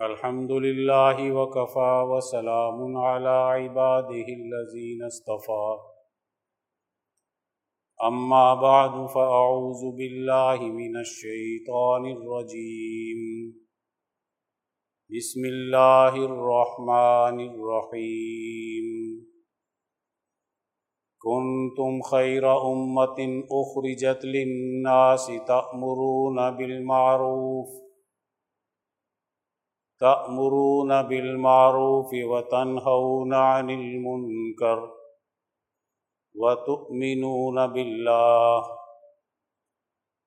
الحمد لله وكفى وسلام على عباده الذين اصطفى أما بعد فأعوذ بالله من الشيطان الرجيم بسم الله الرحمن الرحيم كنتم خير أمة أخرجت للناس تأمرون بالمعروف تأمرون بالمعروف وتنهون عن المنكر وتؤمنون بالله.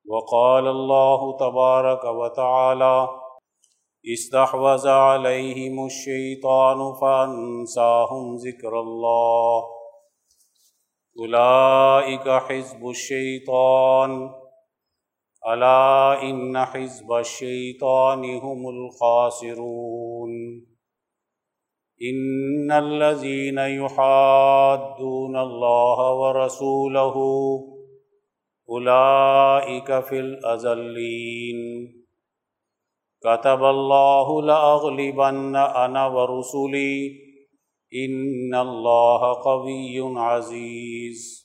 وقال الله تبارك وتعالى استحوذ عليهم الشيطان فأنساهم ذكر الله. أولئك حزب الشيطان. الا ان حزب الشيطان هم الخاسرون. ان الذين يحادون الله ورسوله اولئك في الاذلين كتب الله لاغلبن انا ورسلي ان الله قوي عزيز.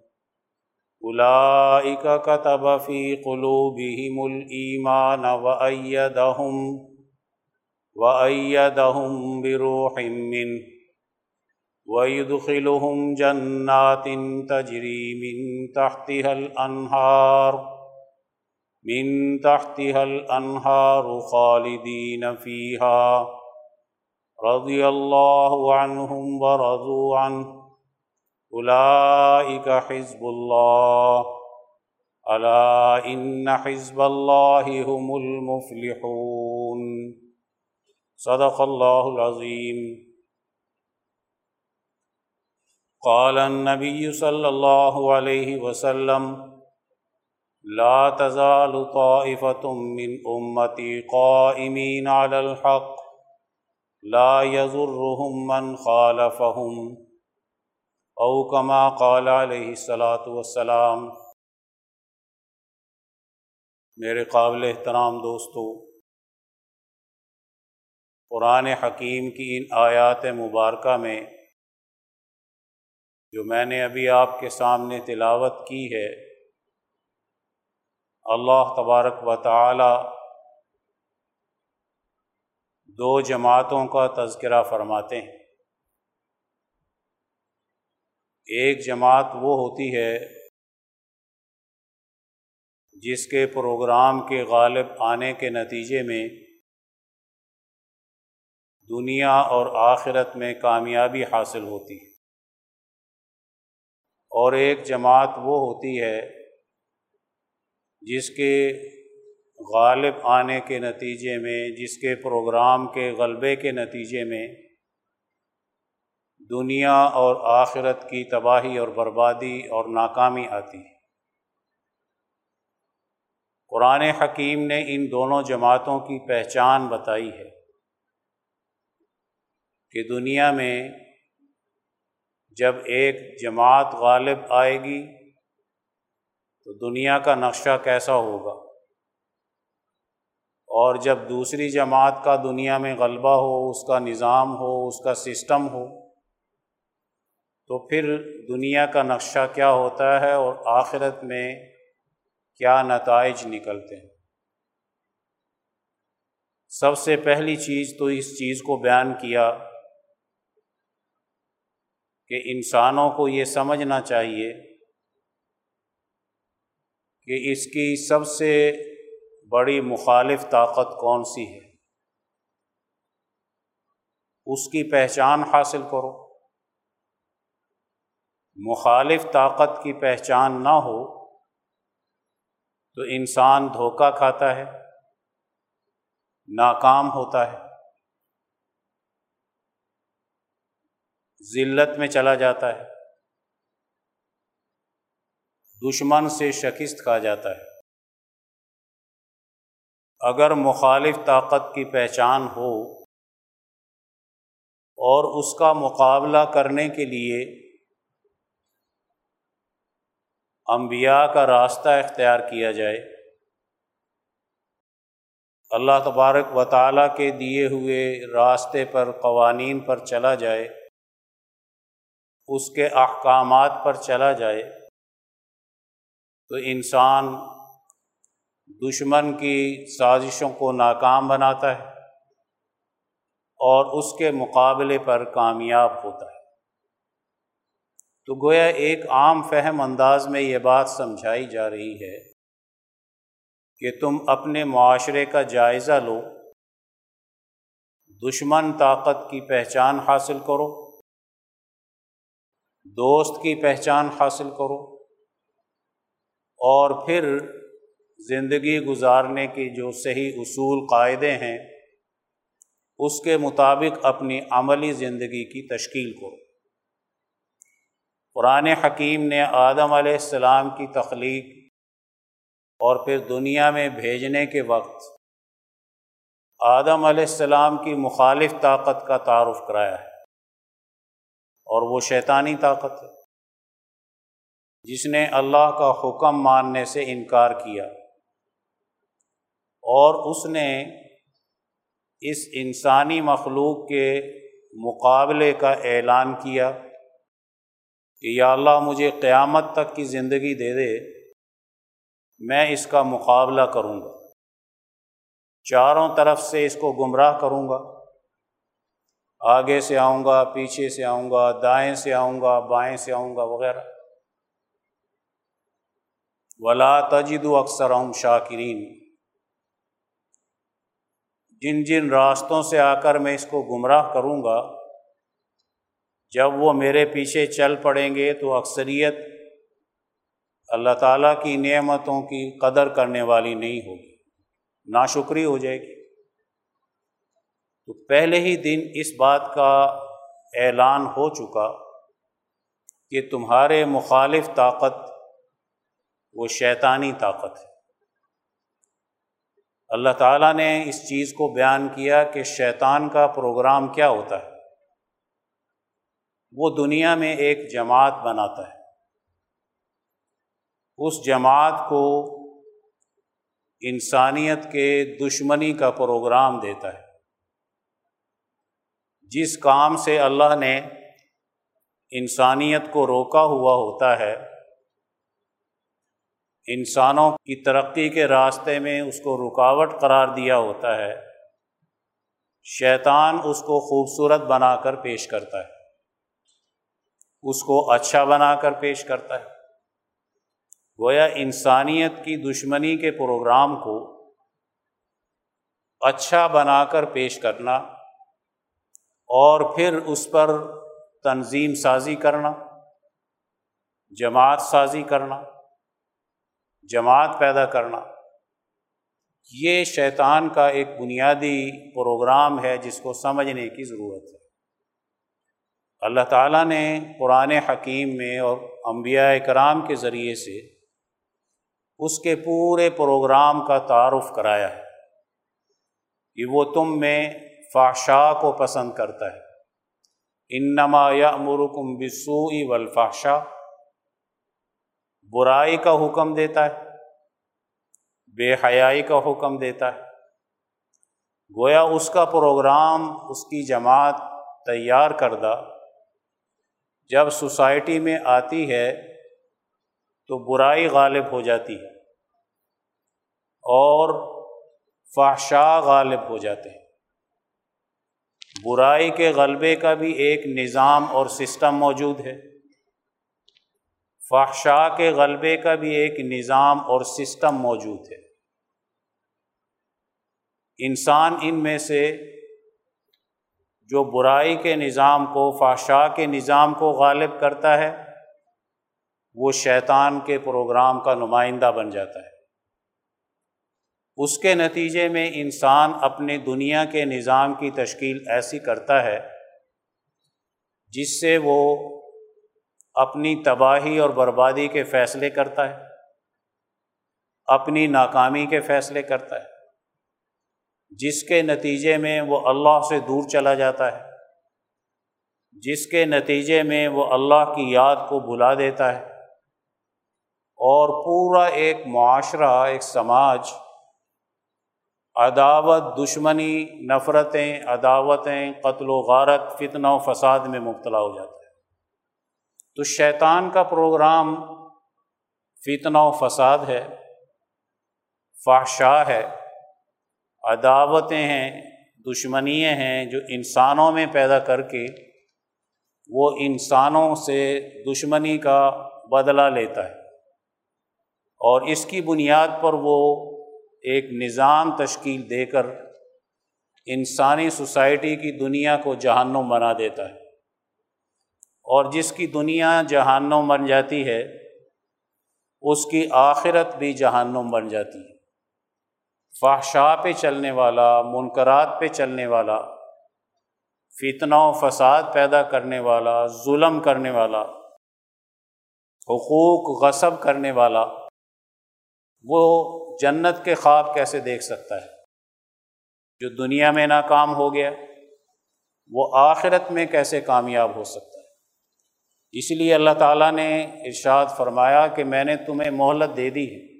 اولئک کتب فی قلوبہم الایمان وأیدہم وأیدہم بروح من ويدخلهم جنات تجري من تحتها الأنهار من تحتها الأنهار خالدين فيها. رضي الله عنهم ورضوا عنه اولئک حزب اللہ الا ان حزب اللہ هم المفلحون. صدق اللہ العظیم قال النبي صلى الله عليه وسلم لا تزال طائفة من أمتي قائمين على الحق. لا يزرهم من خالفهم. او کما قال علیہ السلاۃ والسلام، میرے قابل احترام دوستو، قرآن حکیم کی ان آیات مبارکہ میں جو میں نے ابھی آپ کے سامنے تلاوت کی ہے، اللہ تبارک و تعالی دو جماعتوں کا تذکرہ فرماتے ہیں۔ ایک جماعت وہ ہوتی ہے جس کے پروگرام کے غالب آنے کے نتیجے میں دنیا اور آخرت میں کامیابی حاصل ہوتی ہے۔ اور ایک جماعت وہ ہوتی ہے جس کے غالب آنے کے نتیجے میں، جس کے پروگرام کے غلبے کے نتیجے میں دنیا اور آخرت کی تباہی اور بربادی اور ناکامی آتی ہے۔ قرآن حکیم نے ان دونوں جماعتوں کی پہچان بتائی ہے کہ دنیا میں جب ایک جماعت غالب آئے گی تو دنیا کا نقشہ کیسا ہوگا؟ اور جب دوسری جماعت کا دنیا میں غلبہ ہو، اس کا نظام ہو، اس کا سسٹم ہو تو پھر دنیا کا نقشہ کیا ہوتا ہے اور آخرت میں کیا نتائج نکلتے ہیں؟ سب سے پہلی چیز تو اس چیز کو بیان کیا کہ انسانوں کو یہ سمجھنا چاہیے کہ اس کی سب سے بڑی مخالف طاقت کون سی ہے؟ اس کی پہچان حاصل کرو۔ مخالف طاقت کی پہچان نہ ہو تو انسان دھوکہ کھاتا ہے، ناکام ہوتا ہے، ذلت میں چلا جاتا ہے، دشمن سے شکست کھا جاتا ہے۔ اگر مخالف طاقت کی پہچان ہو اور اس کا مقابلہ کرنے کے لیے انبیاء کا راستہ اختیار کیا جائے۔ اللہ تبارک و تعالیٰ کے دیے ہوئے راستے پر، قوانین پر چلا جائے۔ اس کے احکامات پر چلا جائے۔ تو انسان دشمن کی سازشوں کو ناکام بناتا ہے اور اس کے مقابلے پر کامیاب ہوتا ہے۔ تو گویا ایک عام فہم انداز میں یہ بات سمجھائی جا رہی ہے کہ تم اپنے معاشرے کا جائزہ لو، دشمن طاقت کی پہچان حاصل کرو، دوست کی پہچان حاصل کرو اور پھر زندگی گزارنے کی جو صحیح اصول قاعدے ہیں، اس کے مطابق اپنی عملی زندگی کی تشکیل کرو۔ قرآن حکیم نے آدم علیہ السلام کی تخلیق اور پھر دنیا میں بھیجنے کے وقت آدم علیہ السلام کی مخالف طاقت کا تعارف کرایا ہے۔ اور وہ شیطانی طاقت ہے۔ جس نے اللہ کا حکم ماننے سے انکار کیا۔ اور اس نے اس انسانی مخلوق کے مقابلے کا اعلان کیا۔ کہ یا اللہ مجھے قیامت تک کی زندگی دے دے، میں اس کا مقابلہ کروں گا۔ چاروں طرف سے اس کو گمراہ کروں گا۔ آگے سے آؤں گا، پیچھے سے آؤں گا، دائیں سے آؤں گا، بائیں سے آؤں گا، وغیرہ۔ ولا تجد و اکثر شاکرین جن جن راستوں سے آ کر میں اس کو گمراہ کروں گا جب وہ میرے پیچھے چل پڑیں گے تو اکثریت اللہ تعالیٰ کی نعمتوں کی قدر کرنے والی نہیں ہوگی۔ ناشکری ہو جائے گی۔ تو پہلے ہی دن اس بات کا اعلان ہو چکا کہ تمہارے مخالف طاقت وہ شیطانی طاقت ہے۔ اللہ تعالیٰ نے اس چیز کو بیان کیا کہ شیطان کا پروگرام کیا ہوتا ہے۔ وہ دنیا میں ایک جماعت بناتا ہے۔ اس جماعت کو انسانیت کے دشمنی کا پروگرام دیتا ہے۔ جس کام سے اللہ نے انسانیت کو روکا ہوا ہوتا ہے، انسانوں کی ترقی کے راستے میں اس کو رکاوٹ قرار دیا ہوتا ہے۔ شیطان اس کو خوبصورت بنا کر پیش کرتا ہے۔ اس کو اچھا بنا کر پیش کرتا ہے۔ گویا انسانیت کی دشمنی کے پروگرام کو اچھا بنا کر پیش کرنا اور پھر اس پر تنظیم سازی کرنا، جماعت سازی کرنا، جماعت پیدا کرنا، یہ شیطان کا ایک بنیادی پروگرام ہے جس کو سمجھنے کی ضرورت ہے۔ اللہ تعالیٰ نے قرآن حکیم میں اور انبیاء کرام کے ذریعے سے اس کے پورے پروگرام کا تعارف کرایا ہے کہ وہ تم میں فاشا کو پسند کرتا ہے۔ انما یا مرکم بسوئی والفاشا برائی کا حکم دیتا ہے، بے حیائی کا حکم دیتا ہے۔ گویا اس کا پروگرام، اس کی جماعت تیار کردہ جب سوسائٹی میں آتی ہے تو برائی غالب ہو جاتی ہے اور فحشا غالب ہو جاتے ہیں۔ برائی کے غلبے کا بھی ایک نظام اور سسٹم موجود ہے۔ فحشا کے غلبے کا بھی ایک نظام اور سسٹم موجود ہے۔ انسان ان میں سے جو برائی کے نظام کو فحشا کے نظام کو غالب کرتا ہے، وہ شیطان کے پروگرام کا نمائندہ بن جاتا ہے۔ اس کے نتیجے میں انسان اپنے دنیا کے نظام کی تشکیل ایسی کرتا ہے، جس سے وہ اپنی تباہی اور بربادی کے فیصلے کرتا ہے، اپنی ناکامی کے فیصلے کرتا ہے۔ جس کے نتیجے میں وہ اللہ سے دور چلا جاتا ہے، جس کے نتیجے میں وہ اللہ کی یاد کو بھلا دیتا ہے۔ اور پورا ایک معاشرہ، ایک سماج، عداوت، دشمنی، نفرتیں، عداوتیں، قتل و غارت، فتنہ و فساد میں مبتلا ہو جاتا ہے۔ تو شیطان کا پروگرام فتنہ و فساد ہے فحشا ہے۔ عداوتیں ہیں، دشمنیاں ہیں جو انسانوں میں پیدا کر کے وہ انسانوں سے دشمنی کا بدلہ لیتا ہے۔ اور اس کی بنیاد پر وہ ایک نظام تشکیل دے کر انسانی سوسائٹی کی دنیا کو جہنم بنا دیتا ہے۔ اور جس کی دنیا جہنم بن جاتی ہے، اس کی آخرت بھی جہنم بن جاتی ہے۔ فحشا پہ چلنے والا، منکرات پہ چلنے والا، فتنہ و فساد پیدا کرنے والا، ظلم کرنے والا، حقوق غصب کرنے والا، وہ جنت کے خواب کیسے دیکھ سکتا ہے؟ جو دنیا میں ناکام ہو گیا، وہ آخرت میں کیسے کامیاب ہو سکتا ہے؟ اس لیے اللہ تعالیٰ نے ارشاد فرمایا کہ میں نے تمہیں مہلت دے دی ہے۔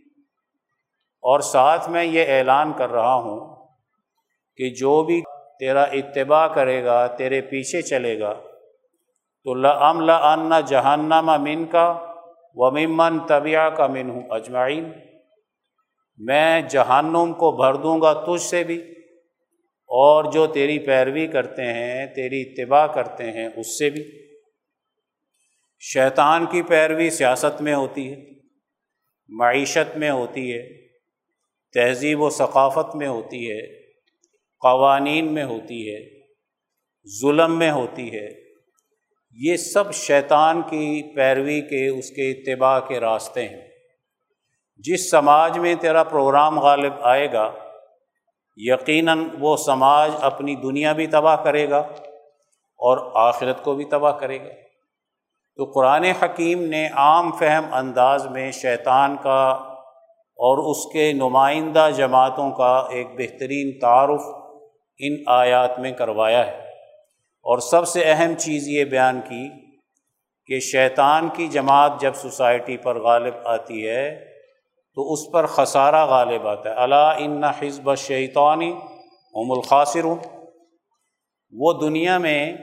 اور ساتھ میں یہ اعلان کر رہا ہوں کہ جو بھی تیرا اتباع کرے گا، تیرے پیچھے چلے گا، تو لم لا جہنم من کا و ممن طبیعہ کا من ہوں اجمعین میں جہنم کو بھر دوں گا تجھ سے بھی، اور جو تیری پیروی کرتے ہیں، تیری اتباع کرتے ہیں اس سے بھی۔ شیطان کی پیروی سیاست میں ہوتی ہے، معیشت میں ہوتی ہے۔ تہذیب و ثقافت میں ہوتی ہے، قوانین میں ہوتی ہے، ظلم میں ہوتی ہے۔ یہ سب شیطان کی پیروی کے، اس کے اتباع کے راستے ہیں۔ جس سماج میں تیرا پروگرام غالب آئے گا، یقیناً وہ سماج اپنی دنیا بھی تباہ کرے گا اور آخرت کو بھی تباہ کرے گا۔ تو قرآن حکیم نے عام فہم انداز میں شیطان کا اور اس کے نمائندہ جماعتوں کا ایک بہترین تعارف ان آیات میں کروایا ہے۔ اور سب سے اہم چیز یہ بیان کی کہ شیطان کی جماعت جب سوسائٹی پر غالب آتی ہے تو اس پر خسارہ غالب آتا ہے۔ اللہ ان حزب شیطانی ام الخاصر وہ دنیا میں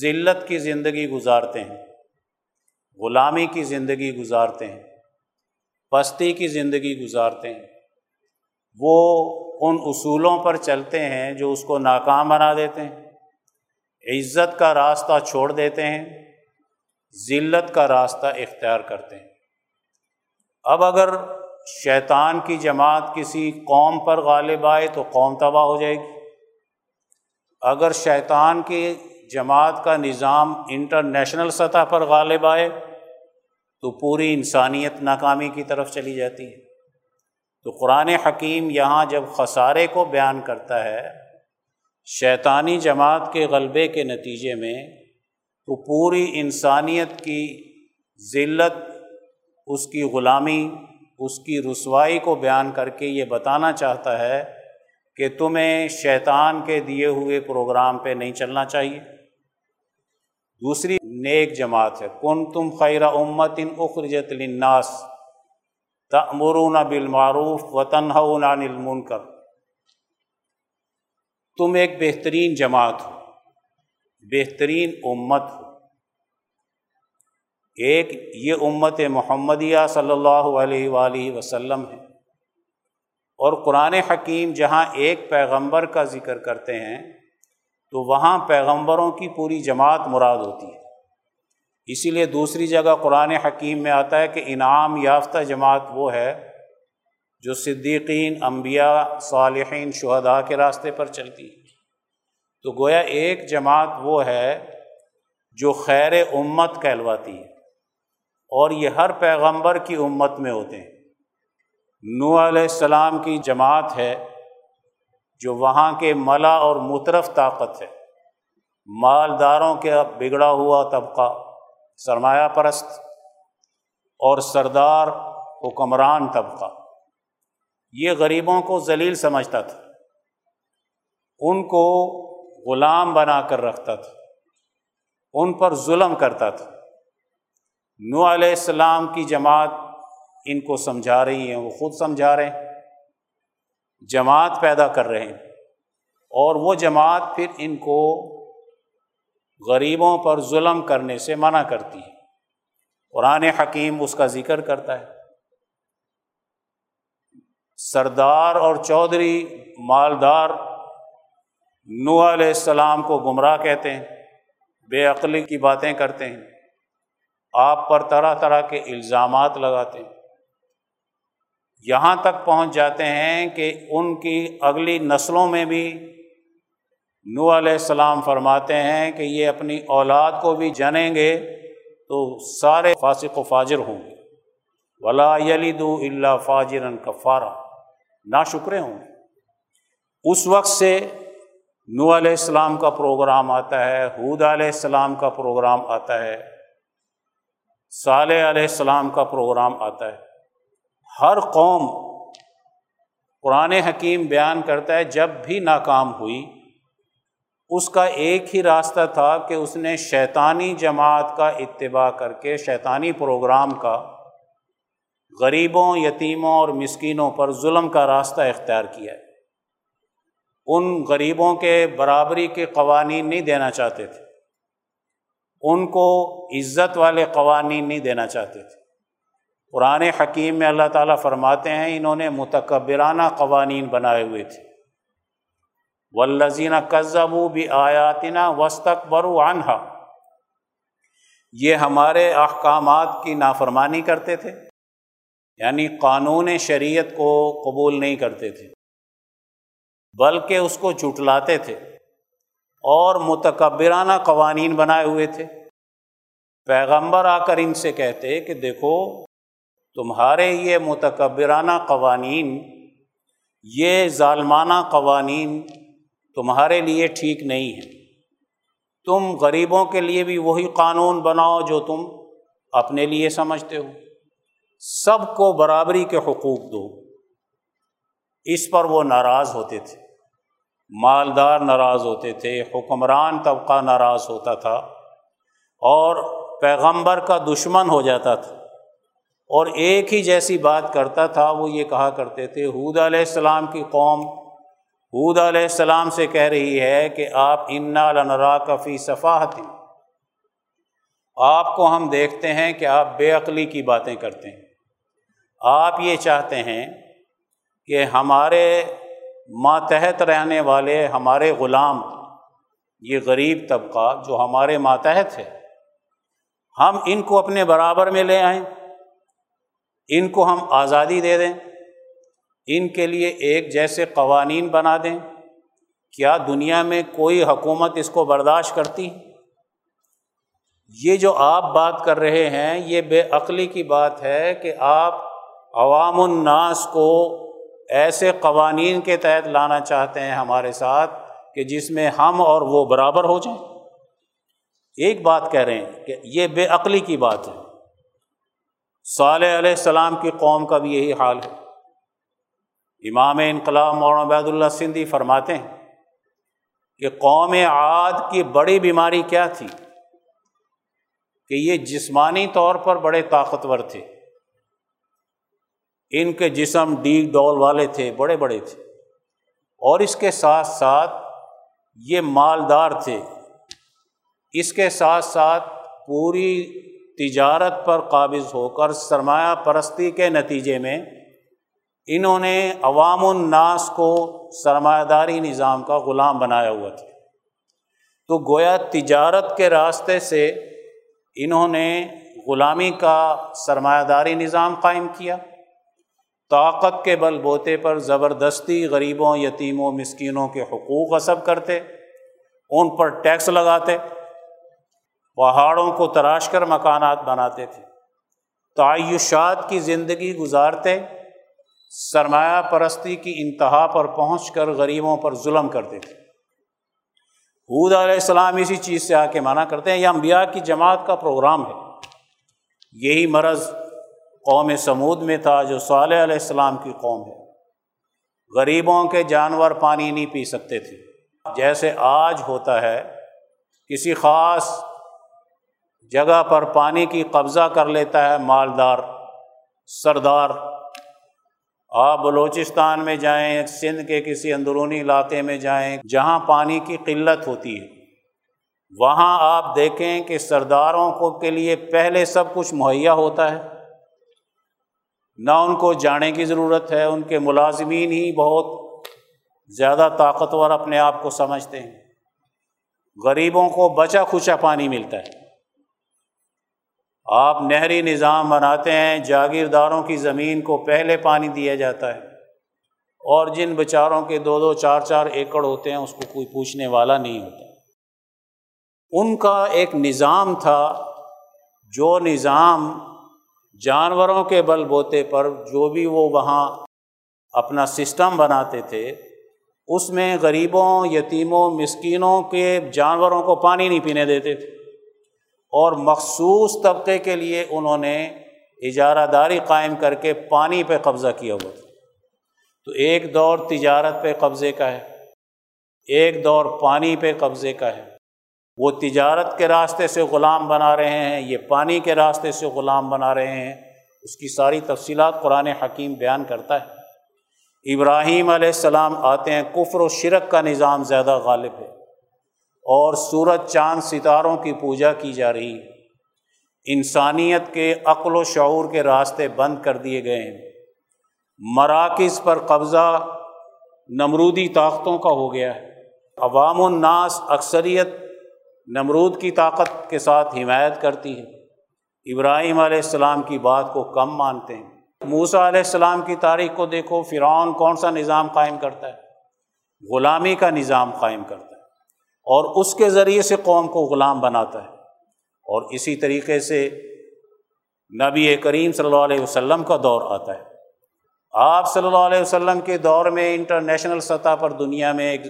ذلت کی زندگی گزارتے ہیں، غلامی کی زندگی گزارتے ہیں۔ پستی کی زندگی گزارتے ہیں۔ وہ ان اصولوں پر چلتے ہیں جو اس کو ناکام بنا دیتے ہیں۔ عزت کا راستہ چھوڑ دیتے ہیں۔ ذلت کا راستہ اختیار کرتے ہیں۔ اب اگر شیطان کی جماعت کسی قوم پر غالب آئے تو قوم تباہ ہو جائے گی۔ اگر شیطان کی جماعت کا نظام انٹرنیشنل سطح پر غالب آئے تو پوری انسانیت ناکامی کی طرف چلی جاتی ہے۔ تو قرآن حکیم یہاں جب خسارے کو بیان کرتا ہے، شیطانی جماعت کے غلبے کے نتیجے میں، تو پوری انسانیت کی ذلت، اس کی غلامی، اس کی رسوائی کو بیان کر کے یہ بتانا چاہتا ہے کہ تمہیں شیطان کے دیے ہوئے پروگرام پہ نہیں چلنا چاہیے۔ دوسری نیک جماعت ہے۔ کن تم خیر امت ان اخرجت للناس تمرون بالمعروف و تنہون عن المنکر۔ تم ایک بہترین جماعت ہو، بہترین امت ہو۔ ایک یہ امت محمدیہ صلی اللہ علیہ وآلہ وسلم ہے۔ اور قرآن حکیم جہاں ایک پیغمبر کا ذکر کرتے ہیں، تو وہاں پیغمبروں کی پوری جماعت مراد ہوتی ہے۔ اسی لیے دوسری جگہ قرآن حکیم میں آتا ہے کہ انعام یافتہ جماعت وہ ہے جو صدیقین، انبیاء، صالحین، شہداء کے راستے پر چلتی ہے تو گویا ایک جماعت وہ ہے جو خیر امت کہلواتی ہے اور یہ ہر پیغمبر کی امت میں ہوتے ہیں۔ نو علیہ السلام کی جماعت ہے جو وہاں کے ملا اور مترف طاقت ہے۔ مالداروں کے بگڑا ہوا طبقہ۔ سرمایہ پرست اور سردار حکمران طبقہ یہ غریبوں کو ذلیل سمجھتا تھا۔ ان کو غلام بنا کر رکھتا تھا۔ ان پر ظلم کرتا تھا۔ نو علیہ السلام کی جماعت ان کو سمجھا رہی ہیں، وہ خود سمجھا رہے ہیں۔ جماعت پیدا کر رہے ہیں۔ اور وہ جماعت پھر ان کو غریبوں پر ظلم کرنے سے منع کرتی ہے۔ قرآن حکیم اس کا ذکر کرتا ہے۔ سردار اور چودھری مالدار نو علیہ السلام کو گمراہ کہتے ہیں، بے عقلی کی باتیں کرتے ہیں۔ آپ پر طرح طرح کے الزامات لگاتے ہیں۔ یہاں تک پہنچ جاتے ہیں کہ ان کی اگلی نسلوں میں بھی نو علیہ السلام فرماتے ہیں کہ یہ اپنی اولاد کو بھی جنیں گے تو سارے فاسق و فاجر ہوں گے۔ ولا یلید اللہ فاجر کفارہ نا شکرے ہوں گے۔ اس وقت سے نو علیہ السلام کا پروگرام آتا ہے حود علیہ السلام کا پروگرام آتا ہے، صالح علیہ السلام کا پروگرام آتا ہے۔ ہر قوم قرآن حکیم بیان کرتا ہے، جب بھی ناکام ہوئی اس کا ایک ہی راستہ تھا کہ اس نے شیطانی جماعت کا اتباع کر کے، شیطانی پروگرام کا غریبوں، یتیموں اور مسکینوں پر ظلم کا راستہ اختیار کیا ہے۔ ان غریبوں کے برابری کے قوانین نہیں دینا چاہتے تھے۔ ان کو عزت والے قوانین نہیں دینا چاہتے تھے۔ قرآن حکیم میں اللہ تعالیٰ فرماتے ہیں، انہوں نے متکبرانہ قوانین بنائے ہوئے تھے۔ ولزینہ قزبو بھی آیاتینہ وسطک برو عنہا یہ ہمارے احکامات کی نافرمانی کرتے تھے یعنی قانون شریعت کو قبول نہیں کرتے تھے، بلکہ اس کو جھٹلاتے تھے اور متکبرانہ قوانین بنائے ہوئے تھے۔ پیغمبر آ کر ان سے کہتے کہ دیکھو، تمہارے یہ متکبرانہ قوانین، یہ ظالمانہ قوانین تمہارے لیے ٹھیک نہیں ہے۔ تم غریبوں کے لیے بھی وہی قانون بناؤ جو تم اپنے لیے سمجھتے ہو۔ سب کو برابری کے حقوق دو۔ اس پر وہ ناراض ہوتے تھے۔ مالدار ناراض ہوتے تھے، حکمران طبقہ ناراض ہوتا تھا اور پیغمبر کا دشمن ہو جاتا تھا۔ اور ایک ہی جیسی بات کرتا تھا، وہ یہ کہا کرتے تھے، حود علیہ السلام کی قوم حود علیہ السلام سے کہہ رہی ہے کہ آپ انا لنرا کفی صفاحت آپ کو ہم دیکھتے ہیں کہ آپ بے عقلی کی باتیں کرتے ہیں۔ آپ یہ چاہتے ہیں کہ ہمارے ماتحت رہنے والے ہمارے غلام، یہ غریب طبقہ جو ہمارے ماتحت ہے، ہم ان کو اپنے برابر میں لے آئیں، ان کو ہم آزادی دے دیں۔ ان کے لیے ایک جیسے قوانین بنا دیں۔ کیا دنیا میں کوئی حکومت اس کو برداشت کرتی؟ یہ جو آپ بات کر رہے ہیں، یہ بے عقلی کی بات ہے کہ آپ عوام الناس کو ایسے قوانین کے تحت لانا چاہتے ہیں ہمارے ساتھ کہ جس میں ہم اور وہ برابر ہو جائیں۔ ایک بات کہہ رہے ہیں کہ یہ بے عقلی کی بات ہے۔ صالح علیہ السلام کی قوم کا بھی یہی حال ہے۔ امام انقلاب مولانا عبید اللہ سندھی فرماتے ہیں کہ قوم عاد کی بڑی بیماری کیا تھی؟ کہ یہ جسمانی طور پر بڑے طاقتور تھے۔ ان کے جسم ڈیگ ڈول والے تھے، بڑے بڑے تھے۔ اور اس کے ساتھ ساتھ یہ مالدار تھے۔ اس کے ساتھ ساتھ پوری تجارت پر قابض ہو کر سرمایہ پرستی کے نتیجے میں انہوں نے عوام الناس کو سرمایہ داری نظام کا غلام بنایا ہوا تھا۔ تو گویا تجارت کے راستے سے انہوں نے غلامی کا سرمایہ داری نظام قائم کیا۔ طاقت کے بل بوتے پر زبردستی غریبوں، یتیموں، مسکینوں کے حقوق غصب کرتے، ان پر ٹیکس لگاتے، پہاڑوں کو تراش کر مکانات بناتے تھے۔ تعیشات کی زندگی گزارتے سرمایہ پرستی کی انتہا پر پہنچ کر غریبوں پر ظلم کرتے تھے۔ حود علیہ السلام اسی چیز سے آ کے منع کرتے ہیں، یہ انبیاء کی جماعت کا پروگرام ہے۔ یہی مرض قوم سمود میں تھا جو صالح علیہ السلام کی قوم ہے۔ غریبوں کے جانور پانی نہیں پی سکتے تھے۔ جیسے آج ہوتا ہے، کسی خاص جگہ پر پانی کی قبضہ کر لیتا ہے مالدار، سردار۔ آپ بلوچستان میں جائیں، سندھ کے کسی اندرونی علاقے میں جائیں جہاں پانی کی قلت ہوتی ہے۔ وہاں آپ دیکھیں کہ سرداروں کو کے لیے پہلے سب کچھ مہیا ہوتا ہے۔ نہ ان کو جانے کی ضرورت ہے، ان کے ملازمین ہی بہت زیادہ طاقتور اپنے آپ کو سمجھتے ہیں۔ غریبوں کو بچا کھچا پانی ملتا ہے۔ آپ نہری نظام بناتے ہیں، جاگیرداروں کی زمین کو پہلے پانی دیا جاتا ہے۔ اور جن بیچاروں کے دو دو چار چار ایکڑ ہوتے ہیں، اس کو کوئی پوچھنے والا نہیں ہوتا۔ ان کا ایک نظام تھا، جو نظام جانوروں کے بل بوتے پر جو بھی وہ وہاں اپنا سسٹم بناتے تھے، اس میں غریبوں، یتیموں، مسکینوں کے جانوروں کو پانی نہیں پینے دیتے تھے۔ اور مخصوص طبقے کے لیے انہوں نے اجارہ داری قائم کر کے پانی پہ قبضہ کیا ہوا تھا۔ تو ایک دور تجارت پہ قبضے کا ہے، ایک دور پانی پہ قبضے کا ہے۔ وہ تجارت کے راستے سے غلام بنا رہے ہیں، یہ پانی کے راستے سے غلام بنا رہے ہیں۔ اس کی ساری تفصیلات قرآن حکیم بیان کرتا ہے۔ ابراہیم علیہ السلام آتے ہیں، کفر و شرک کا نظام زیادہ غالب ہے۔ اور سورج چاند ستاروں کی پوجا کی جا رہی۔ ہے انسانیت کے عقل و شعور کے راستے بند کر دیے گئے۔ ہیں مراکز پر قبضہ نمرودی طاقتوں کا ہو گیا۔ ہے عوام الناس اکثریت نمرود کی طاقت کے ساتھ حمایت کرتی ہے۔ ابراہیم علیہ السلام کی بات کو کم مانتے ہیں۔ موسا علیہ السلام کی تاریخ کو دیکھو، فرعون کون سا نظام قائم کرتا ہے؟ غلامی کا نظام قائم کرتا ہے۔ اور اس کے ذریعے سے قوم کو غلام بناتا ہے۔ اور اسی طریقے سے نبی کریم صلی اللہ علیہ وسلم کا دور آتا ہے۔ آپ صلی اللہ علیہ وسلم کے دور میں انٹرنیشنل سطح پر دنیا میں ایک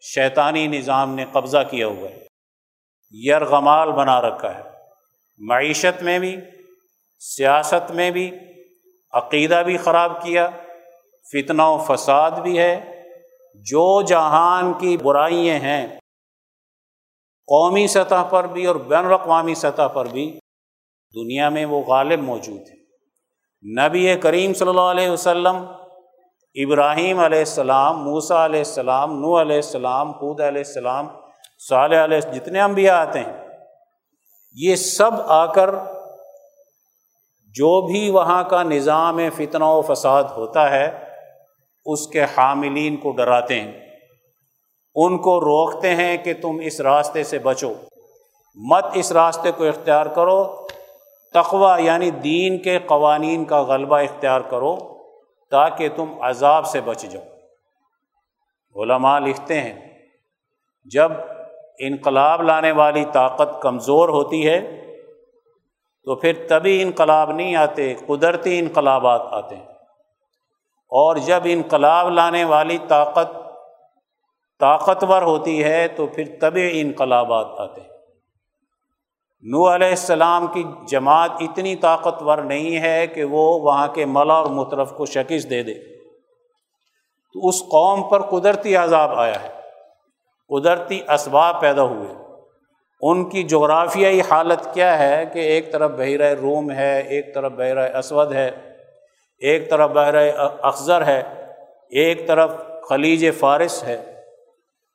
شیطانی نظام نے قبضہ کیا ہوا ہے۔ یرغمال بنا رکھا ہے۔ معیشت میں بھی، سیاست میں بھی، عقیدہ بھی خراب کیا۔ فتنہ و فساد بھی ہے۔ جو جہان کی برائیاں ہیں قومی سطح پر بھی اور بین الاقوامی سطح پر بھی دنیا میں وہ غالب موجود ہے نبی کریم صلی اللہ علیہ وسلم، ابراہیم علیہ السلام موسا علیہ السلام نو علیہ السلام خود علیہ السلام، صالح علیہ جتنے انبیاء آتے ہیں، یہ سب آ کر جو بھی وہاں کا نظام فتنہ و فساد ہوتا ہے، اس کے حاملین کو ڈراتے ہیں۔ ان کو روکتے ہیں کہ تم اس راستے سے بچو۔ مت اس راستے کو اختیار کرو۔ تقوا یعنی دین کے قوانین کا غلبہ اختیار کرو تاکہ تم عذاب سے بچ جاؤ۔ علماء لکھتے ہیں، جب انقلاب لانے والی طاقت کمزور ہوتی ہے تو پھر تبھی انقلاب نہیں آتے، قدرتی انقلابات آتے ہیں۔ اور جب انقلاب لانے والی طاقت طاقتور ہوتی ہے تو پھر طبی انقلابات آتے ہیں۔ نو علیہ السلام کی جماعت اتنی طاقتور نہیں ہے کہ وہ وہاں کے ملا اور مطرف کو شکست دے دے۔ تو اس قوم پر قدرتی عذاب آیا ہے۔ قدرتی اسباب پیدا ہوئے۔ ان کی جغرافیائی حالت کیا ہے کہ ایک طرف بحیرہ روم ہے، ایک طرف بحیرہ اسود ہے، ایک طرف بحیرہ اخذر ہے، ایک طرف خلیج فارس ہے۔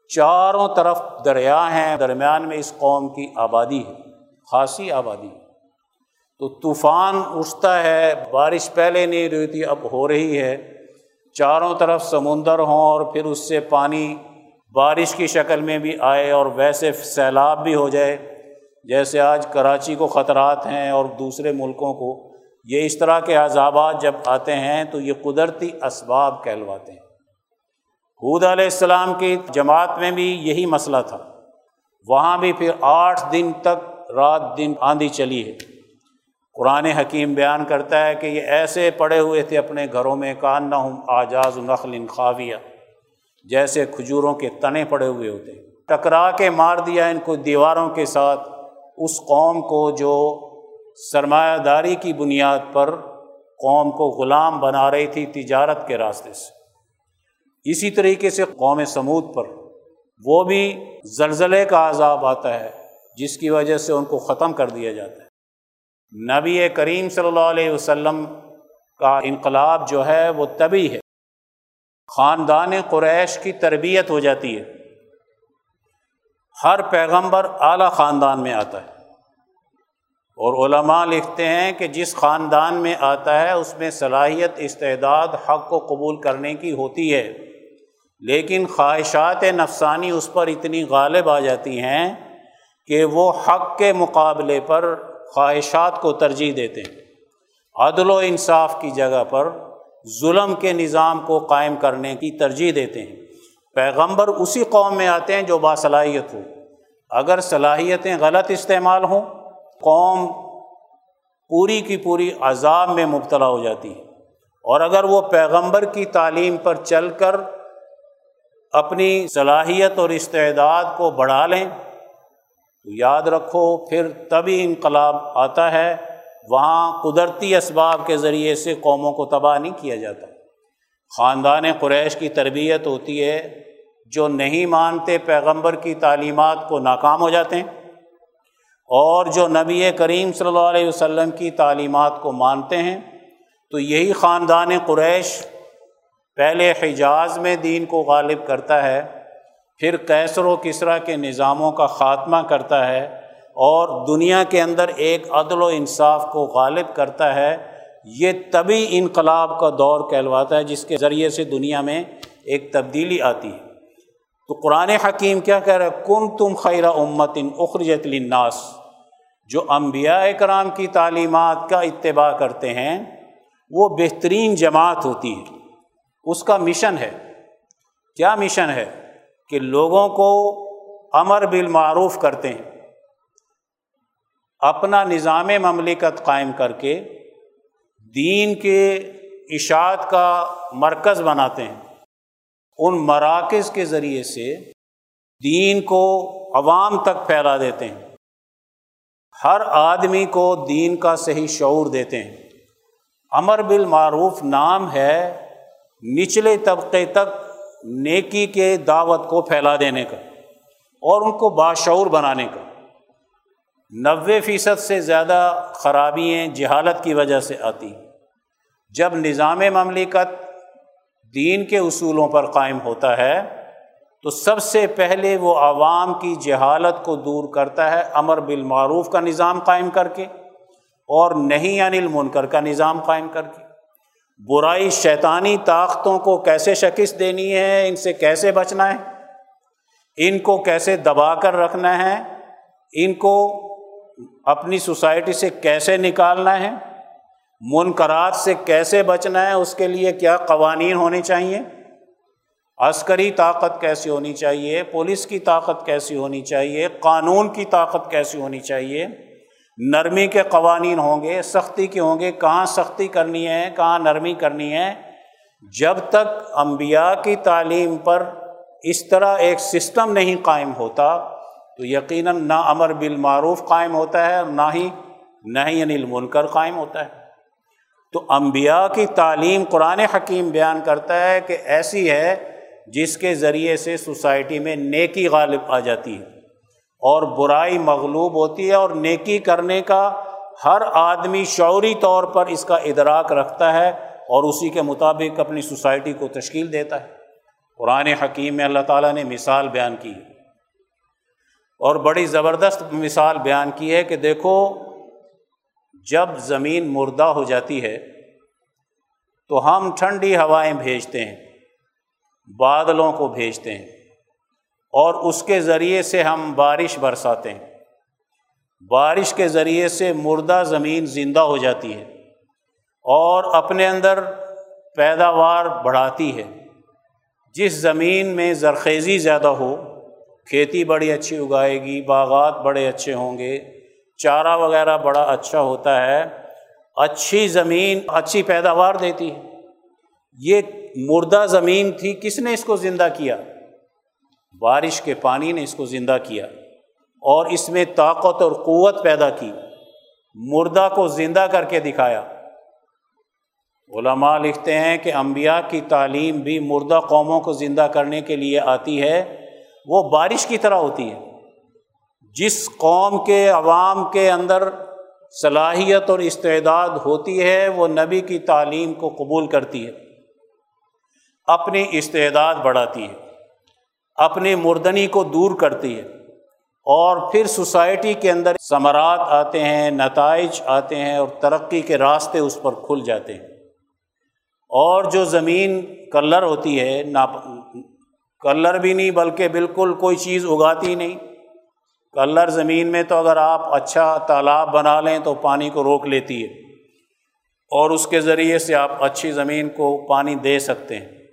چاروں طرف دریا ہیں، درمیان میں اس قوم کی آبادی ہے، خاصی آبادی تو طوفان اٹھتا ہے، بارش پہلے نہیں رہی تھی، اب ہو رہی ہے۔ چاروں طرف سمندر ہوں اور پھر اس سے پانی بارش کی شکل میں بھی آئے اور ویسے سیلاب بھی ہو جائے۔ جیسے آج کراچی کو خطرات ہیں اور دوسرے ملکوں کو، یہ اس طرح کے عذابات جب آتے ہیں تو یہ قدرتی اسباب کہلواتے ہیں۔ حود علیہ السلام کی جماعت میں بھی یہی مسئلہ تھا۔ وہاں بھی پھر آٹھ دن تک رات دن آندھی چلی ہے۔ قرآن حکیم بیان کرتا ہے کہ یہ ایسے پڑے ہوئے تھے اپنے گھروں میں کان نہ ہوں آجاز نخل خاویہ، جیسے کھجوروں کے تنے پڑے ہوئے ہوتے ٹکرا کے مار دیا ان کو دیواروں کے ساتھ۔ اس قوم کو جو سرمایہ داری کی بنیاد پر قوم کو غلام بنا رہی تھی تجارت کے راستے سے۔ اسی طریقے سے قوم سمود پر وہ بھی زلزلے کا عذاب آتا ہے، جس کی وجہ سے ان کو ختم کر دیا جاتا ہے۔ نبی کریم صلی اللہ علیہ وسلم کا انقلاب جو ہے وہ طبی ہے۔ خاندان قریش کی تربیت ہو جاتی ہے۔ ہر پیغمبر اعلیٰ خاندان میں آتا ہے۔ اور علماء لکھتے ہیں کہ جس خاندان میں آتا ہے، اس میں صلاحیت، استعداد، حق کو قبول کرنے کی ہوتی ہے۔ لیکن خواہشات نفسانی اس پر اتنی غالب آ جاتی ہیں کہ وہ حق کے مقابلے پر خواہشات کو ترجیح دیتے ہیں۔ عدل و انصاف کی جگہ پر ظلم کے نظام کو قائم کرنے کی ترجیح دیتے ہیں۔ پیغمبر اسی قوم میں آتے ہیں جو باصلاحیت ہو۔ اگر صلاحیتیں غلط استعمال ہوں، قوم پوری کی پوری عذاب میں مبتلا ہو جاتی ہے۔ اور اگر وہ پیغمبر کی تعلیم پر چل کر اپنی صلاحیت اور استعداد کو بڑھا لیں۔ تو یاد رکھو، پھر تبھی انقلاب آتا ہے۔ وہاں قدرتی اسباب کے ذریعے سے قوموں کو تباہ نہیں کیا جاتا۔ خاندان قریش کی تربیت ہوتی ہے۔ جو نہیں مانتے پیغمبر کی تعلیمات کو ناکام ہو جاتے ہیں۔ اور جو نبی کریم صلی اللہ علیہ وسلم کی تعلیمات کو مانتے ہیں۔ تو یہی خاندان قریش پہلے حجاز میں دین کو غالب کرتا ہے، پھر کیسر و کسرا کے نظاموں کا خاتمہ کرتا ہے اور دنیا کے اندر ایک عدل و انصاف کو غالب کرتا ہے۔ یہ تبھی انقلاب کا دور کہلواتا ہے، جس کے ذریعے سے دنیا میں ایک تبدیلی آتی ہے۔ تو قرآن حکیم کیا کہہ رہا ہے؟ کم تم خیر امت ان اخرجت لناس جو انبیاء کرام کی تعلیمات کا اتباع کرتے ہیں، وہ بہترین جماعت ہوتی ہے۔ اس کا مشن ہے۔ کیا مشن ہے؟ کہ لوگوں کو امر بالمعروف کرتے ہیں۔ اپنا نظام مملکت قائم کر کے دین کے اشاعت کا مرکز بناتے ہیں۔ ان مراکز کے ذریعے سے دین کو عوام تک پھیلا دیتے ہیں۔ ہر آدمی کو دین کا صحیح شعور دیتے ہیں۔ امر بالمعروف نام ہے نچلے طبقے تک نیکی کے دعوت کو پھیلا دینے کا اور ان کو باشعور بنانے کا۔ نوے فیصد سے زیادہ خرابیاں جہالت کی وجہ سے آتی جب نظام مملکت دین کے اصولوں پر قائم ہوتا ہے، تو سب سے پہلے وہ عوام کی جہالت کو دور کرتا ہے امر بالمعروف کا نظام قائم کر کے اور نہیں انل منکر کا نظام قائم کر کے۔ برائی شیطانی طاقتوں کو کیسے شکست دینی ہے، ان سے کیسے بچنا ہے؟ ان کو کیسے دبا کر رکھنا ہے؟ ان کو اپنی سوسائٹی سے کیسے نکالنا ہے؟ منکرات سے کیسے بچنا ہے؟ اس کے لیے کیا قوانین ہونے چاہیے؟ عسکری طاقت کیسی ہونی چاہیے؟ پولیس کی طاقت کیسی ہونی چاہیے؟ قانون کی طاقت کیسی ہونی چاہیے؟ نرمی کے قوانین ہوں گے، سختی کے ہوں گے، کہاں سختی کرنی ہے، کہاں نرمی کرنی ہے۔ جب تک انبیاء کی تعلیم پر اس طرح ایک سسٹم نہیں قائم ہوتا، تو یقیناً نہ امر بالمعروف قائم ہوتا ہے اور نہ ہی نہ ہی انل منکر قائم ہوتا ہے۔ تو انبیاء کی تعلیم قرآن حکیم بیان کرتا ہے کہ ایسی ہے جس کے ذریعے سے سوسائٹی میں نیکی غالب آ جاتی ہے۔ اور برائی مغلوب ہوتی ہے اور نیکی کرنے کا ہر آدمی شعوری طور پر اس کا ادراک رکھتا ہے اور اسی کے مطابق اپنی سوسائٹی کو تشکیل دیتا ہے۔ قرآن حکیم میں اللہ تعالیٰ نے مثال بیان کی اور بڑی زبردست مثال بیان کی ہے کہ دیکھو، جب زمین مردہ ہو جاتی ہے تو ہم ٹھنڈی ہوائیں بھیجتے ہیں، بادلوں کو بھیجتے ہیں۔ اور اس کے ذریعے سے ہم بارش برساتے ہیں۔ بارش کے ذریعے سے مردہ زمین زندہ ہو جاتی ہے اور اپنے اندر پیداوار بڑھاتی ہے۔ جس زمین میں زرخیزی زیادہ ہو، کھیتی بڑی اچھی اگائے گی، باغات بڑے اچھے ہوں گے، چارہ وغیرہ بڑا اچھا ہوتا ہے، اچھی زمین اچھی پیداوار دیتی ہے۔ یہ مردہ زمین تھی، کس نے اس کو زندہ کیا؟ بارش کے پانی نے اس کو زندہ کیا اور اس میں طاقت اور قوت پیدا کی، مردہ کو زندہ کر کے دکھایا۔ علماء لکھتے ہیں کہ انبیاء کی تعلیم بھی مردہ قوموں کو زندہ کرنے کے لیے آتی ہے۔ وہ بارش کی طرح ہوتی ہے جس قوم کے عوام کے اندر صلاحیت اور استعداد ہوتی ہے، وہ نبی کی تعلیم کو قبول کرتی ہے۔ اپنی استعداد بڑھاتی ہے۔ اپنی مردنی کو دور کرتی ہے اور پھر سوسائٹی کے اندر ثمرات آتے ہیں، نتائج آتے ہیں اور ترقی کے راستے اس پر کھل جاتے ہیں۔ اور جو زمین کلر ہوتی ہے نا کلر بھی نہیں بلکہ بالکل کوئی چیز اگاتی نہیں۔ کلر زمین میں تو اگر آپ اچھا تالاب بنا لیں تو پانی کو روک لیتی ہے اور اس کے ذریعے سے آپ اچھی زمین کو پانی دے سکتے ہیں۔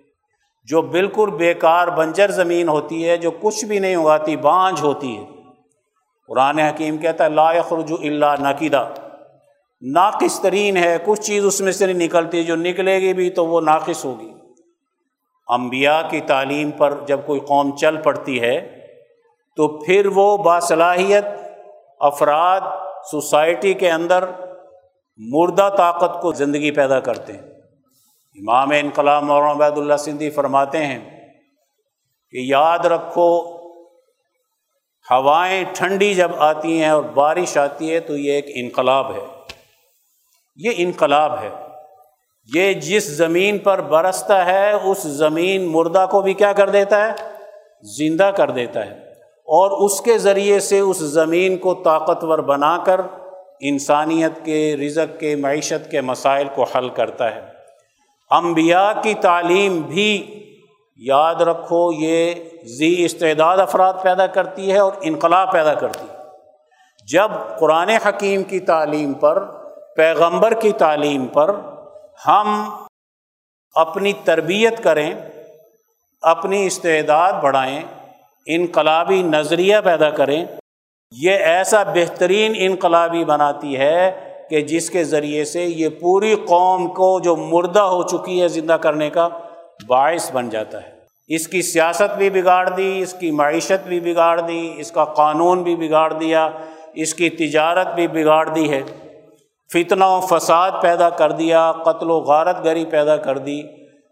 جو بالکل بیکار بنجر زمین ہوتی ہے، جو کچھ بھی نہیں اگاتی، بانجھ ہوتی ہے۔ قرآن حکیم کہتا ہے، لا رجو اللہ نقیدہ ناقص ترین ہے، کچھ چیز اس میں سے نہیں نکلتی، جو نکلے گی بھی تو وہ ناقص ہوگی۔ انبیاء کی تعلیم پر جب کوئی قوم چل پڑتی ہے، تو پھر وہ باصلاحیت، افراد، سوسائٹی کے اندر مردہ طاقت کو زندگی پیدا کرتے ہیں۔ امام انقلاب مولانا عبید اللہ سندھی فرماتے ہیں کہ یاد رکھو، ہوائیں ٹھنڈی جب آتی ہیں اور بارش آتی ہے تو یہ ایک انقلاب ہے۔ یہ انقلاب ہے۔ یہ جس زمین پر برستا ہے، اس زمین مردہ کو بھی کیا کر دیتا ہے؟ زندہ کر دیتا ہے۔ اور اس کے ذریعے سے اس زمین کو طاقتور بنا کر انسانیت کے، رزق کے، معیشت کے مسائل کو حل کرتا ہے۔ انبیاء کی تعلیم بھی یاد رکھو، یہ ذی استعداد افراد پیدا کرتی ہے اور انقلاب پیدا کرتی ہے۔ جب قرآن حکیم کی تعلیم پر، پیغمبر کی تعلیم پر ہم اپنی تربیت کریں، اپنی استعداد بڑھائیں، انقلابی نظریہ پیدا کریں، یہ ایسا بہترین انقلابی بناتی ہے کہ جس کے ذریعے سے یہ پوری قوم کو جو مردہ ہو چکی ہے زندہ کرنے کا باعث بن جاتا ہے۔ اس کی سیاست بھی بگاڑ دی، اس کی معیشت بھی بگاڑ دی، اس کا قانون بھی بگاڑ دیا، اس کی تجارت بھی بگاڑ دی ہے۔ فتنہ و فساد پیدا کر دیا، قتل و غارت گری پیدا کر دی۔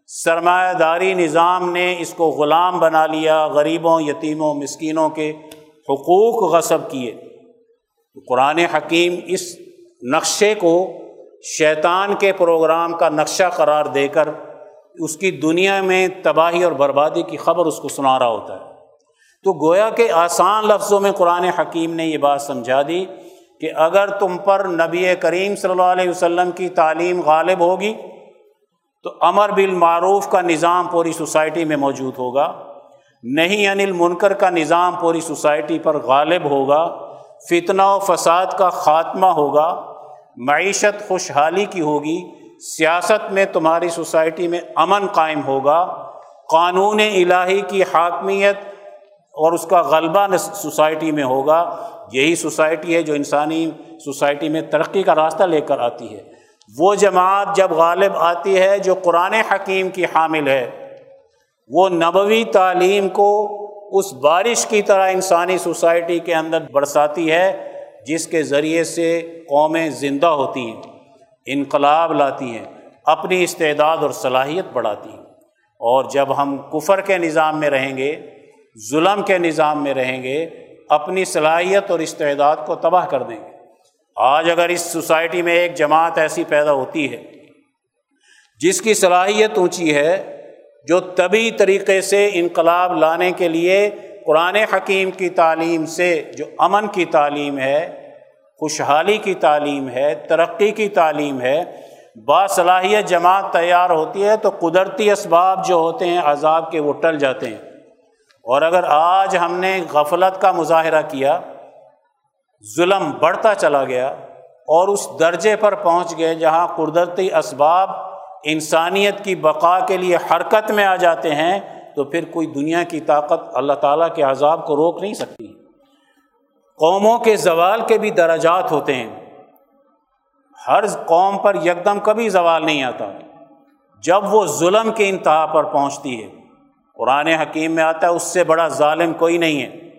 سرمایہ داری نظام نے اس کو غلام بنا لیا، غریبوں، یتیموں، مسکینوں کے حقوق غصب کیے۔ قرآن حکیم اس نقشے کو شیطان کے پروگرام کا نقشہ قرار دے کر اس کی دنیا میں تباہی اور بربادی کی خبر اس کو سنا رہا ہوتا ہے۔ تو گویا کہ آسان لفظوں میں قرآن حکیم نے یہ بات سمجھا دی کہ اگر تم پر نبی کریم صلی اللہ علیہ وسلم کی تعلیم غالب ہوگی تو امر بالمعروف کا نظام پوری سوسائٹی میں موجود ہوگا، نہیں انل منکر کا نظام پوری سوسائٹی پر غالب ہوگا۔ فتنہ و فساد کا خاتمہ ہوگا، معیشت خوشحالی کی ہوگی، سیاست میں تمہاری سوسائٹی میں امن قائم ہوگا، قانون الہی کی حاکمیت اور اس کا غلبہ سوسائٹی میں ہوگا۔ یہی سوسائٹی ہے جو انسانی سوسائٹی میں ترقی کا راستہ لے کر آتی ہے۔ وہ جماعت جب غالب آتی ہے، جو قرآن حکیم کی حامل ہے، وہ نبوی تعلیم کو اس بارش کی طرح انسانی سوسائٹی کے اندر برساتی ہے، جس کے ذریعے سے قومیں زندہ ہوتی ہیں، انقلاب لاتی ہیں، اپنی استعداد اور صلاحیت بڑھاتی ہیں۔ اور جب ہم کفر کے نظام میں رہیں گے، ظلم کے نظام میں رہیں گے، اپنی صلاحیت اور استعداد کو تباہ کر دیں گے۔ آج اگر اس سوسائٹی میں ایک جماعت ایسی پیدا ہوتی ہے، جس کی صلاحیت اونچی ہے جو طبی طریقے سے انقلاب لانے کے لیے قرآن حکیم کی تعلیم سے، جو امن کی تعلیم ہے، خوشحالی کی تعلیم ہے، ترقی کی تعلیم ہے، باصلاحیت جماعت تیار ہوتی ہے تو قدرتی اسباب جو ہوتے ہیں، عذاب کے وہ ٹل جاتے ہیں۔ اور اگر آج ہم نے غفلت کا مظاہرہ کیا، ظلم بڑھتا چلا گیا اور اس درجے پر پہنچ گئے جہاں قدرتی اسباب انسانیت کی بقا کے لیے حرکت میں آ جاتے ہیں تو پھر کوئی دنیا کی طاقت اللہ تعالیٰ کے عذاب کو روک نہیں سکتی۔ قوموں کے زوال کے بھی درجات ہوتے ہیں۔ ہر قوم پر یکدم کبھی زوال نہیں آتا۔ جب وہ ظلم کے انتہا پر پہنچتی ہے۔ قرآن حکیم میں آتا ہے، اس سے بڑا ظالم کوئی نہیں ہے۔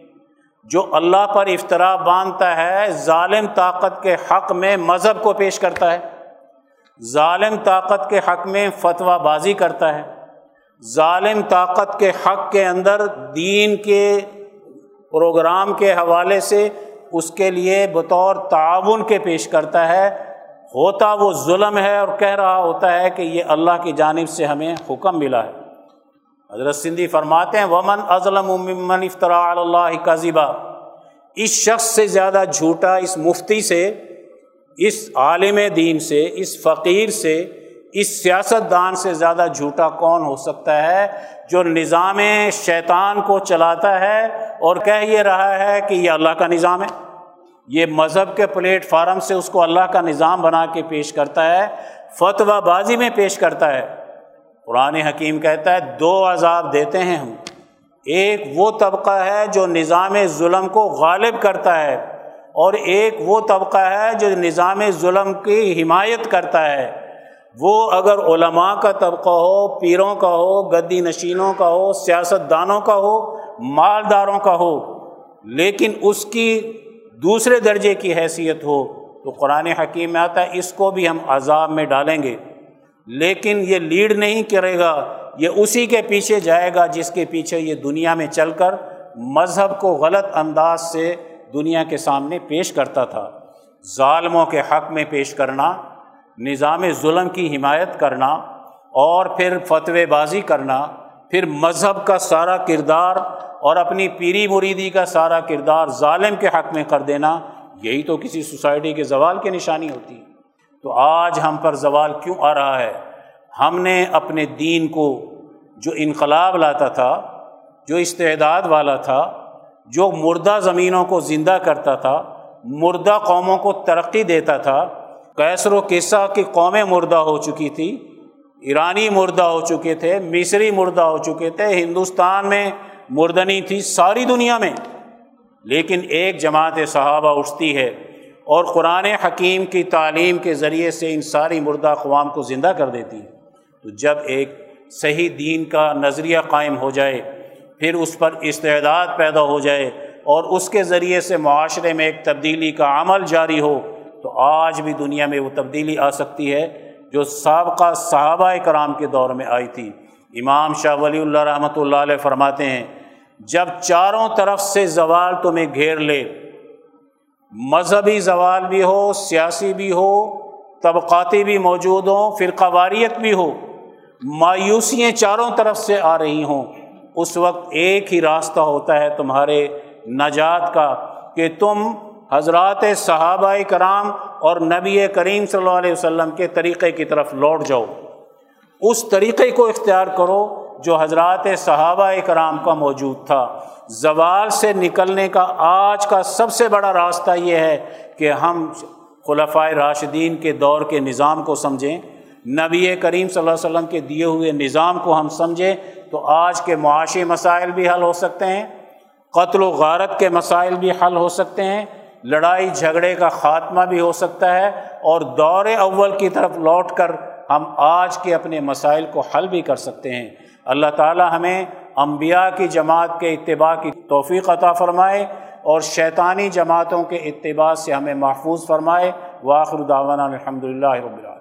جو اللہ پر افطرا باندھتا ہے، ظالم طاقت کے حق میں مذہب کو پیش کرتا ہے۔ ظالم طاقت کے حق میں فتویٰ بازی کرتا ہے۔ ظالم طاقت کے حق کے اندر دین کے پروگرام کے حوالے سے اس کے لیے بطور تعاون کے پیش کرتا ہے۔ ہوتا وہ ظلم ہے اور کہہ رہا ہوتا ہے کہ یہ اللہ کی جانب سے ہمیں حکم ملا ہے۔ حضرت سندھی فرماتے ہیں، ومن ازلم ممن افطرا اللہ کا اس شخص سے زیادہ جھوٹا اس مفتی سے اس عالم دین سے، اس فقیر سے، اس سیاست دان سے زیادہ جھوٹا کون ہو سکتا ہے جو نظام شیطان کو چلاتا ہے اور کہہ یہ رہا ہے کہ یہ اللہ کا نظام ہے؟ یہ مذہب کے پلیٹ فارم سے اس کو اللہ کا نظام بنا کے پیش کرتا ہے، فتویٰ بازی میں پیش کرتا ہے۔ قرآن حکیم کہتا ہے، دو عذاب دیتے ہیں ہم۔ ایک وہ طبقہ ہے جو نظام ظلم کو غالب کرتا ہے۔ اور ایک وہ طبقہ ہے جو نظام ظلم کی حمایت کرتا ہے۔ وہ اگر علماء کا طبقہ ہو، پیروں کا ہو، گدی نشینوں کا ہو سیاست دانوں کا ہو، مالداروں کا ہو، لیکن اس کی دوسرے درجے کی حیثیت ہو، تو قرآن حکیم میں آتا ہے، اس کو بھی ہم عذاب میں ڈالیں گے۔ لیکن یہ لیڈ نہیں کرے گا، یہ اسی کے پیچھے جائے گا جس کے پیچھے یہ دنیا میں چل کر مذہب کو غلط انداز سے دنیا کے سامنے پیش کرتا تھا۔ ظالموں کے حق میں پیش کرنا، نظام ظلم کی حمایت کرنا اور پھر فتوے بازی کرنا۔ پھر مذہب کا سارا کردار اور اپنی پیری مریدی کا سارا کردار ظالم کے حق میں کر دینا، یہی تو کسی سوسائٹی کے زوال کی نشانی ہوتی۔ ہے تو آج ہم پر زوال کیوں آ رہا ہے؟ ہم نے اپنے دین کو جو انقلاب لاتا تھا، جو استعداد والا تھا جو مردہ زمینوں کو زندہ کرتا تھا، مردہ قوموں کو ترقی دیتا تھا۔ کیسر و قصہ کی قومیں مردہ ہو چکی تھی، ایرانی مردہ ہو چکے تھے، مصری مردہ ہو چکے تھے، ہندوستان میں مردنی تھی ساری دنیا میں۔ لیکن ایک جماعت صحابہ اٹھتی ہے اور قرآن حکیم کی تعلیم کے ذریعے سے ان ساری مردہ اقوام کو زندہ کر دیتی۔ ہے تو جب ایک صحیح دین کا نظریہ قائم ہو جائے پھر اس پر استعداد پیدا ہو جائے اور اس کے ذریعے سے معاشرے میں ایک تبدیلی کا عمل جاری ہو، تو آج بھی دنیا میں وہ تبدیلی آ سکتی ہے جو سابقہ صحابہ کرام کے دور میں آئی تھی۔ امام شاہ ولی اللہ رحمۃ اللہ علیہ فرماتے ہیں، جب چاروں طرف سے زوال تمہیں گھیر لے، مذہبی زوال بھی ہو، سیاسی بھی ہو، طبقاتی بھی موجود ہوں، فرقہ واریت بھی ہو، مایوسیاں چاروں طرف سے آ رہی ہوں اس وقت ایک ہی راستہ ہوتا ہے تمہارے نجات کا، کہ تم حضرات صحابہ کرام اور نبی کریم صلی اللہ علیہ وسلم کے طریقے کی طرف لوٹ جاؤ۔ اس طریقے کو اختیار کرو جو حضرات صحابہ کرام کا موجود تھا۔ زوال سے نکلنے کا آج کا سب سے بڑا راستہ یہ ہے کہ ہم خلفۂ راشدین کے دور کے نظام کو سمجھیں۔ نبی کریم صلی اللہ علیہ وسلم کے دیے ہوئے نظام کو ہم سمجھیں تو آج کے معاشی مسائل بھی حل ہو سکتے ہیں، قتل و غارت کے مسائل بھی حل ہو سکتے ہیں، لڑائی جھگڑے کا خاتمہ بھی ہو سکتا ہے اور دور اول کی طرف لوٹ کر ہم آج کے اپنے مسائل کو حل بھی کر سکتے ہیں۔ اللہ تعالیٰ ہمیں انبیاء کی جماعت کے اتباع کی توفیق عطا فرمائے اور شیطانی جماعتوں کے اتباع سے ہمیں محفوظ فرمائے۔ واخر داوانہ الحمد للہ رب العالمین۔